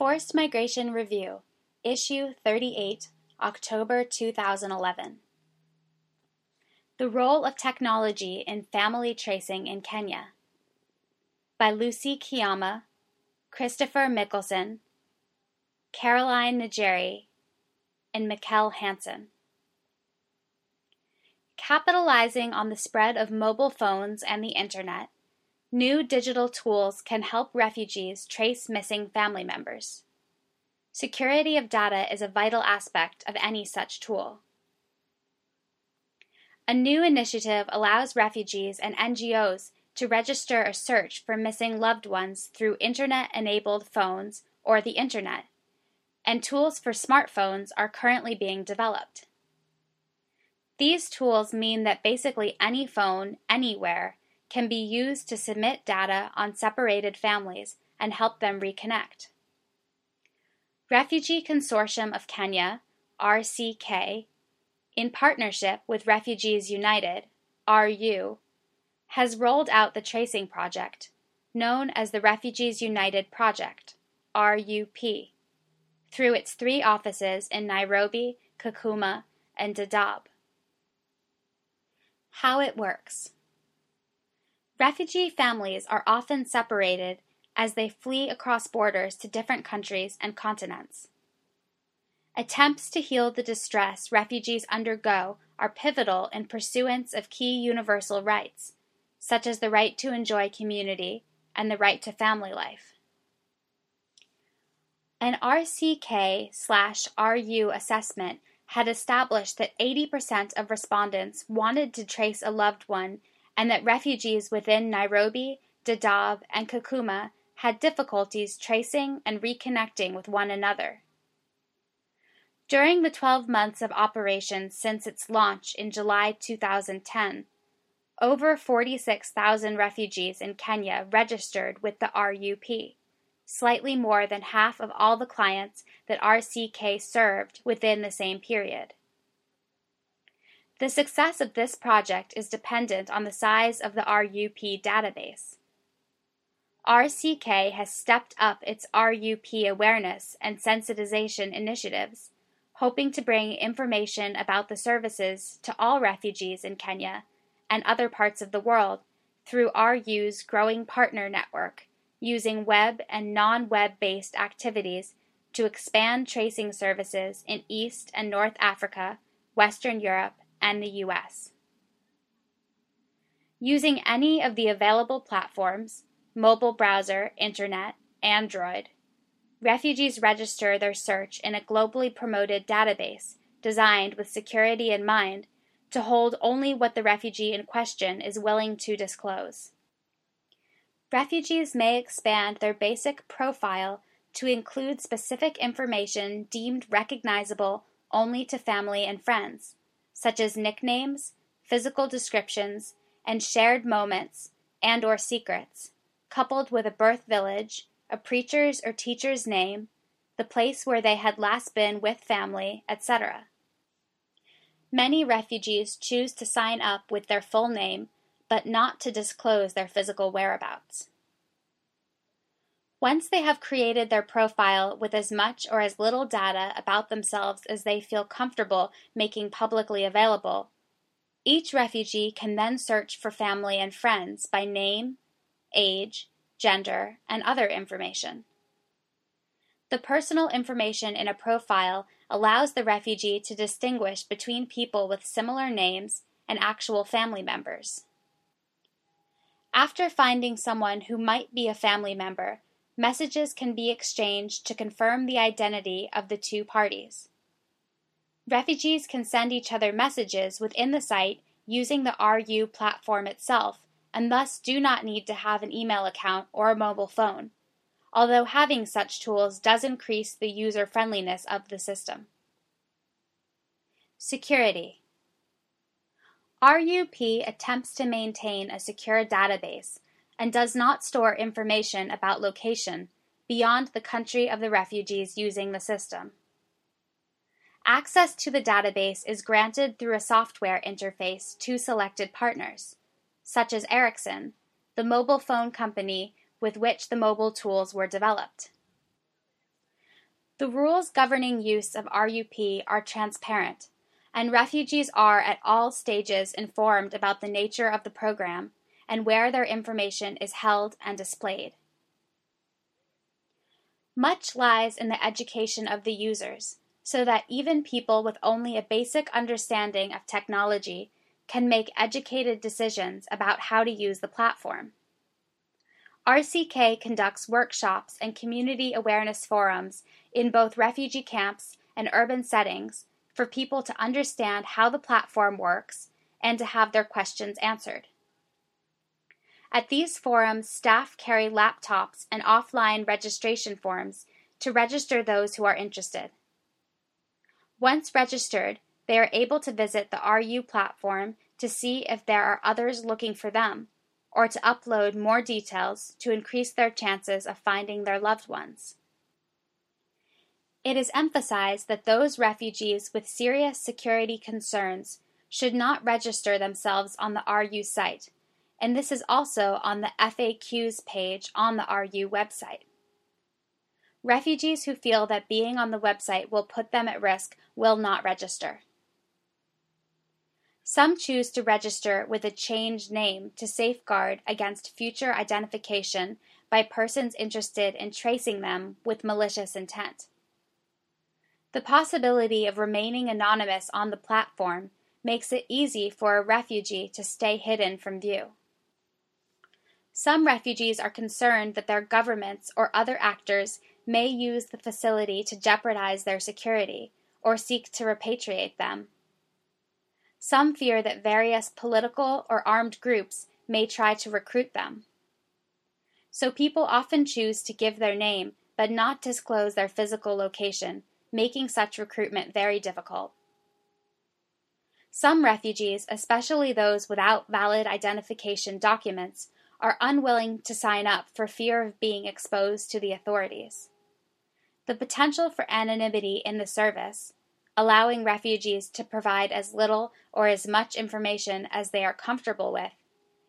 Forced Migration Review, Issue 38, October 2011. The Role of Technology in Family Tracing in Kenya. By Lucy Kiama, Christopher Mikkelsen, Caroline Njeri, and Mikkel Hansen. Capitalizing on the spread of mobile phones and the Internet, new digital tools can help refugees trace missing family members. Security of data is a vital aspect of any such tool. A new initiative allows refugees and NGOs to register a search for missing loved ones through Internet enabled phones or the Internet, and tools for smartphones are currently being developed. These tools mean that basically any phone, anywhere, can be used to submit data on separated families and help them reconnect. Refugee Consortium of Kenya, RCK, in partnership with Refugees United, RU, has rolled out the tracing project, known as the Refugees United Project, RUP, through its three offices in Nairobi, Kakuma, and Dadaab. How it works. Refugee families are often separated as they flee across borders to different countries and continents. Attempts to heal the distress refugees undergo are pivotal in pursuance of key universal rights, such as the right to enjoy community and the right to family life. An RCK slash RU assessment had established that 80% of respondents wanted to trace a loved one and that refugees within Nairobi, Dadaab, and Kakuma had difficulties tracing and reconnecting with one another. During the 12 months of operation since its launch in July 2010, over 46,000 refugees in Kenya registered with the RUP, slightly more than half of all the clients that RCK served within the same period. The success of this project is dependent on the size of the RUP database. RCK has stepped up its RUP awareness and sensitization initiatives, hoping to bring information about the services to all refugees in Kenya and other parts of the world through RU's growing partner network using web and non web based activities to expand tracing services in East and North Africa, Western Europe, and the US. Using any of the available platforms mobile browser, internet, Android refugees register their search in a globally promoted database designed with security in mind to hold only what the refugee in question is willing to disclose. Refugees may expand their basic profile to include specific information deemed recognizable only to family and friends, such as nicknames, physical descriptions, and shared moments and or secrets, coupled with a birth village, a preacher's or teacher's name, the place where they had last been with family, etc. Many refugees choose to sign up with their full name, but not to disclose their physical whereabouts. Once they have created their profile with as much or as little data about themselves as they feel comfortable making publicly available, each refugee can then search for family and friends by name, age, gender, and other information. The personal information in a profile allows the refugee to distinguish between people with similar names and actual family members. After finding someone who might be a family member, messages can be exchanged to confirm the identity of the two parties. Refugees can send each other messages within the site using the RU platform itself and thus do not need to have an email account or a mobile phone, although having such tools does increase the user friendliness of the system. Security RUP attempts to maintain a secure database and does not store information about location beyond the country of the refugees using the system. Access to the database is granted through a software interface to selected partners, such as Ericsson, the mobile phone company with which the mobile tools were developed. The rules governing use of RUP are transparent, and refugees are at all stages informed about the nature of the program and where their information is held and displayed. Much lies in the education of the users, so that even people with only a basic understanding of technology can make educated decisions about how to use the platform. RCK conducts workshops and community awareness forums in both refugee camps and urban settings for people to understand how the platform works and to have their questions answered. At these forums, staff carry laptops and offline registration forms to register those who are interested. Once registered, they are able to visit the RU platform to see if there are others looking for them, or to upload more details to increase their chances of finding their loved ones. It is emphasized that those refugees with serious security concerns should not register themselves on the RU site, and this is also on the FAQs page on the RU website. Refugees who feel that being on the website will put them at risk will not register. Some choose to register with a changed name to safeguard against future identification by persons interested in tracing them with malicious intent. The possibility of remaining anonymous on the platform makes it easy for a refugee to stay hidden from view. Some refugees are concerned that their governments or other actors may use the facility to jeopardize their security or seek to repatriate them. Some fear that various political or armed groups may try to recruit them. So people often choose to give their name but not disclose their physical location, making such recruitment very difficult. Some refugees, especially those without valid identification documents, are unwilling to sign up for fear of being exposed to the authorities. The potential for anonymity in the service, allowing refugees to provide as little or as much information as they are comfortable with,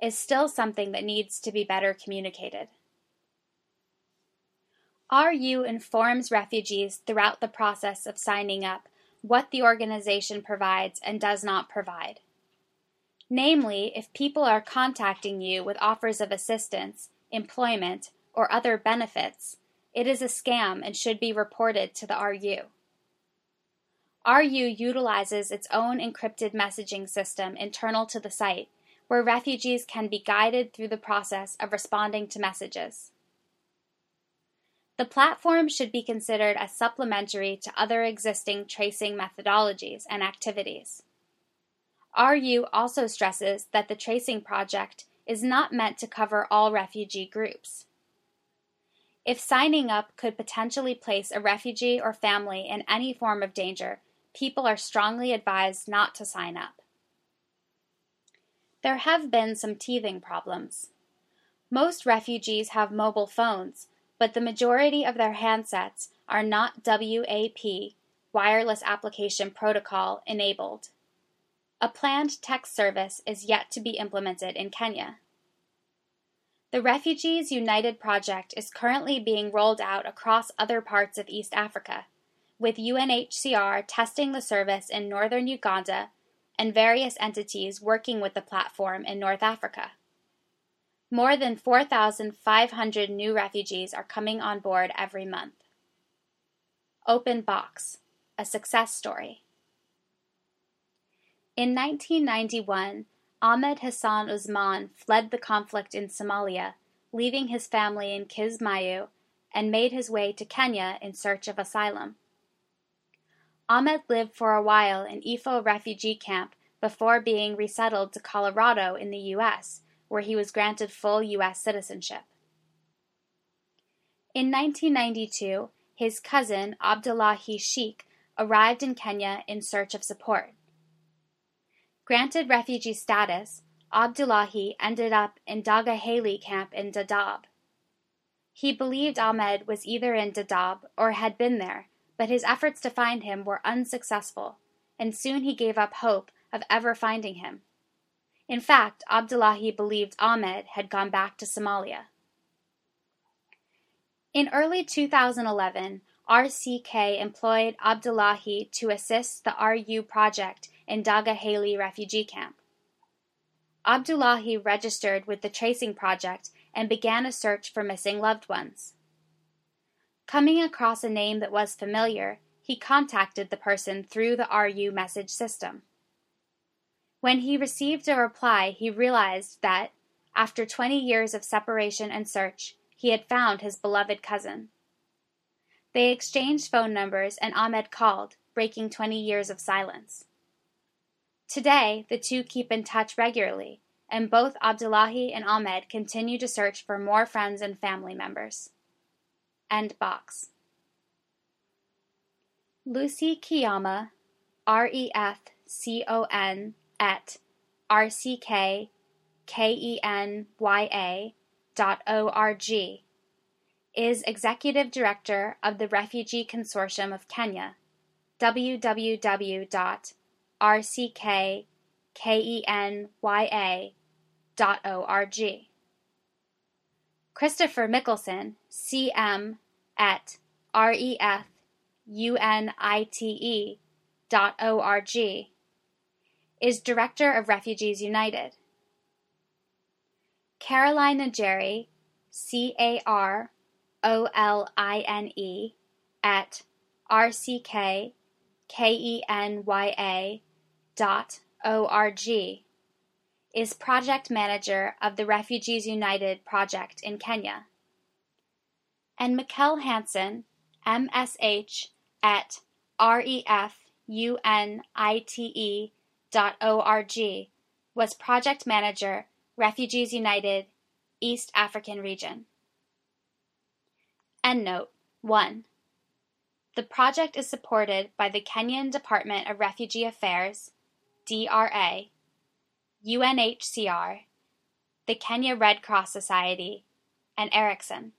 is still something that needs to be better communicated. RU informs refugees throughout the process of signing up what the organization provides and does not provide. Namely, if people are contacting you with offers of assistance, employment, or other benefits, it is a scam and should be reported to the RU. RU utilizes its own encrypted messaging system internal to the site, where refugees can be guided through the process of responding to messages. The platform should be considered as supplementary to other existing tracing methodologies and activities. RU also stresses that the tracing project is not meant to cover all refugee groups. If signing up could potentially place a refugee or family in any form of danger, people are strongly advised not to sign up. There have been some teething problems. Most refugees have mobile phones, but the majority of their handsets are not WAP, Wireless Application Protocol, enabled. A planned text service is yet to be implemented in Kenya. The Refugees United project is currently being rolled out across other parts of East Africa, with UNHCR testing the service in northern Uganda and various entities working with the platform in North Africa. More than 4,500 new refugees are coming on board every month. Open Box, a success story. In 1991, Ahmed Hassan Usman fled the conflict in Somalia, leaving his family in Kismayu, and made his way to Kenya in search of asylum. Ahmed lived for a while in Ifo refugee camp before being resettled to Colorado in the U.S., where he was granted full U.S. citizenship. In 1992, his cousin Abdullahi Sheikh arrived in Kenya in search of support. Granted refugee status, Abdullahi ended up in Dagahaley camp in Dadaab. He believed Ahmed was either in Dadaab or had been there, but his efforts to find him were unsuccessful, and soon he gave up hope of ever finding him. In fact, Abdullahi believed Ahmed had gone back to Somalia. In early 2011, RCK employed Abdullahi to assist the RU project in Dagahaley refugee camp. Abdullahi registered with the Tracing Project and began a search for missing loved ones. Coming across a name that was familiar, he contacted the person through the RU message system. When he received a reply, he realized that, after 20 years of separation and search, he had found his beloved cousin. They exchanged phone numbers and Ahmed called, breaking 20 years of silence. Today, the two keep in touch regularly, and both Abdullahi and Ahmed continue to search for more friends and family members. End box. Lucy Kiama, R E F C O N, at R C K K E N Y A dot O R G, is Executive Director of the Refugee Consortium of Kenya, www.rckkenyA.org. Christopher Mikkelsen, CM at refunite.org, is Director of Refugees United. Caroline Njeri, C A R O L I N E, at rckkenyA dot O-R-G, is project manager of the Refugees United project in Kenya. And Mikkel Hansen, MSH, at refunite dot O-R-G, was project manager, Refugees United, East African Region. Endnote 1. The project is supported by the Kenyan Department of Refugee Affairs, DRA, UNHCR, the Kenya Red Cross Society, and Ericsson.